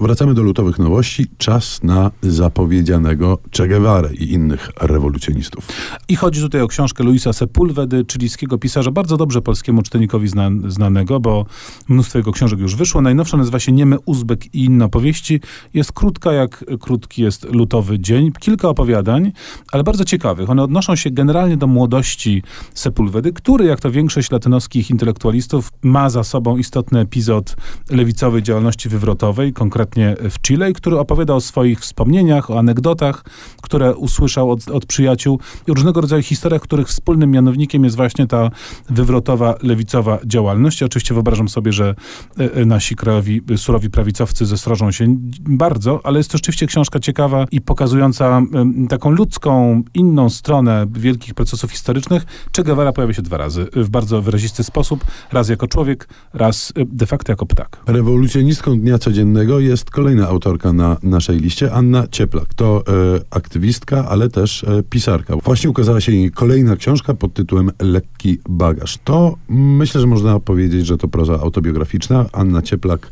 Wracamy do lutowych nowości. Czas na zapowiedzianego Che Guevara i innych rewolucjonistów. I chodzi tutaj o książkę Luisa Sepulvedy, chilijskiego pisarza, bardzo dobrze polskiemu czytelnikowi zna, znanego, bo mnóstwo jego książek już wyszło. Najnowsza nazywa się Niemy Uzbek i inne opowieści. Jest krótka, jak krótki jest lutowy dzień. Kilka opowiadań, ale bardzo ciekawych. One odnoszą się generalnie do młodości Sepulvedy, który, jak to większość latynoskich intelektualistów, ma za sobą istotny epizod lewicowej działalności wywrotowej, konkretnie w Chile, który opowiada o swoich wspomnieniach, o anegdotach, które usłyszał od, od przyjaciół i różnego rodzaju historiach, których wspólnym mianownikiem jest właśnie ta wywrotowa, lewicowa działalność. I oczywiście wyobrażam sobie, że e, e, nasi krajowi, surowi prawicowcy zesrożą się bardzo, ale jest to rzeczywiście książka ciekawa i pokazująca taką ludzką, inną stronę wielkich procesów historycznych. Che Guevara pojawia się dwa razy w bardzo wyrazisty sposób. Raz jako człowiek, raz e, de facto jako ptak. Rewolucjonistką dnia codziennego jest jest kolejna autorka na naszej liście, Anna Cieplak. To e, aktywistka, ale też e, pisarka. Właśnie ukazała się jej kolejna książka pod tytułem Lekki bagaż. To myślę, że można powiedzieć, że to proza autobiograficzna. Anna Cieplak,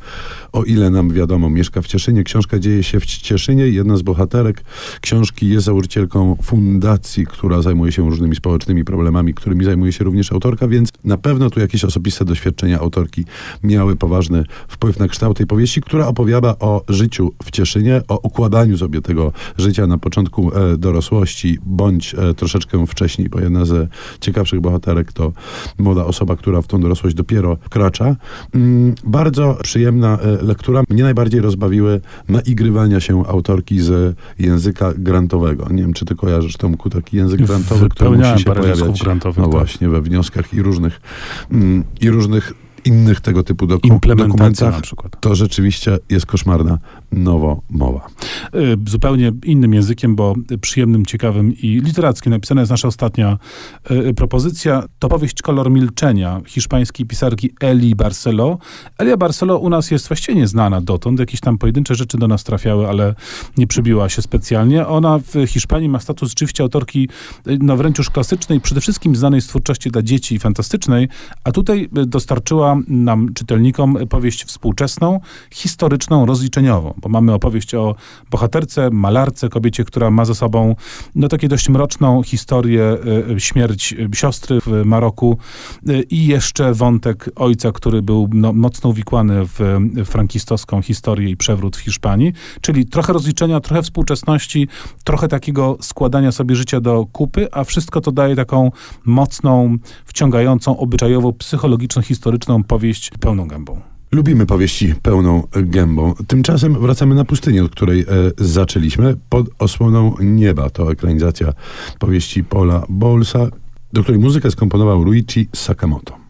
o ile nam wiadomo, mieszka w Cieszynie. Książka dzieje się w Cieszynie. Jedna z bohaterek książki jest założycielką fundacji, która zajmuje się różnymi społecznymi problemami, którymi zajmuje się również autorka, więc na pewno tu jakieś osobiste doświadczenia autorki miały poważny wpływ na kształt tej powieści, która opowiada o życiu w Cieszynie, o układaniu sobie tego życia na początku e, dorosłości, bądź e, troszeczkę wcześniej, bo jedna ze ciekawszych bohaterek to młoda osoba, która w tą dorosłość dopiero wkracza. Mm, bardzo przyjemna e, lektura. Mnie najbardziej rozbawiły naigrywania się autorki z języka grantowego. Nie wiem, czy ty kojarzysz Tomku taki język grantowy, który musi się pojawiać no tak. właśnie we wnioskach i różnych, mm, i różnych innych tego typu doku dokumentach, to rzeczywiście jest koszmarna nowomowa. Y, zupełnie innym językiem, bo przyjemnym, ciekawym i literackim napisana jest nasza ostatnia y, propozycja. To powieść Kolor Milczenia hiszpańskiej pisarki Eli Barcelo. Elia Barcelo u nas jest właściwie nieznana dotąd. Jakieś tam pojedyncze rzeczy do nas trafiały, ale nie przybiła się specjalnie. Ona w Hiszpanii ma status rzeczywiście autorki y, no wręcz już klasycznej, przede wszystkim znanej z twórczości dla dzieci i fantastycznej, a tutaj dostarczyła nam, czytelnikom, powieść współczesną, historyczną, rozliczeniową, bo mamy opowieść o bohaterce, malarce, kobiecie, która ma za sobą no takie dość mroczną historię, y, śmierć siostry w Maroku y, i jeszcze wątek ojca, który był no, mocno uwikłany w frankistowską historię i przewrót w Hiszpanii, czyli trochę rozliczenia, trochę współczesności, trochę takiego składania sobie życia do kupy, a wszystko to daje taką mocną, wciągającą, obyczajowo, psychologiczną, historyczną powieść pełną gębą. Lubimy powieści pełną gębą. Tymczasem wracamy na pustynię, od której e, zaczęliśmy. Pod osłoną nieba to ekranizacja powieści Paula Bowlesa, do której muzykę skomponował Ruichi Sakamoto.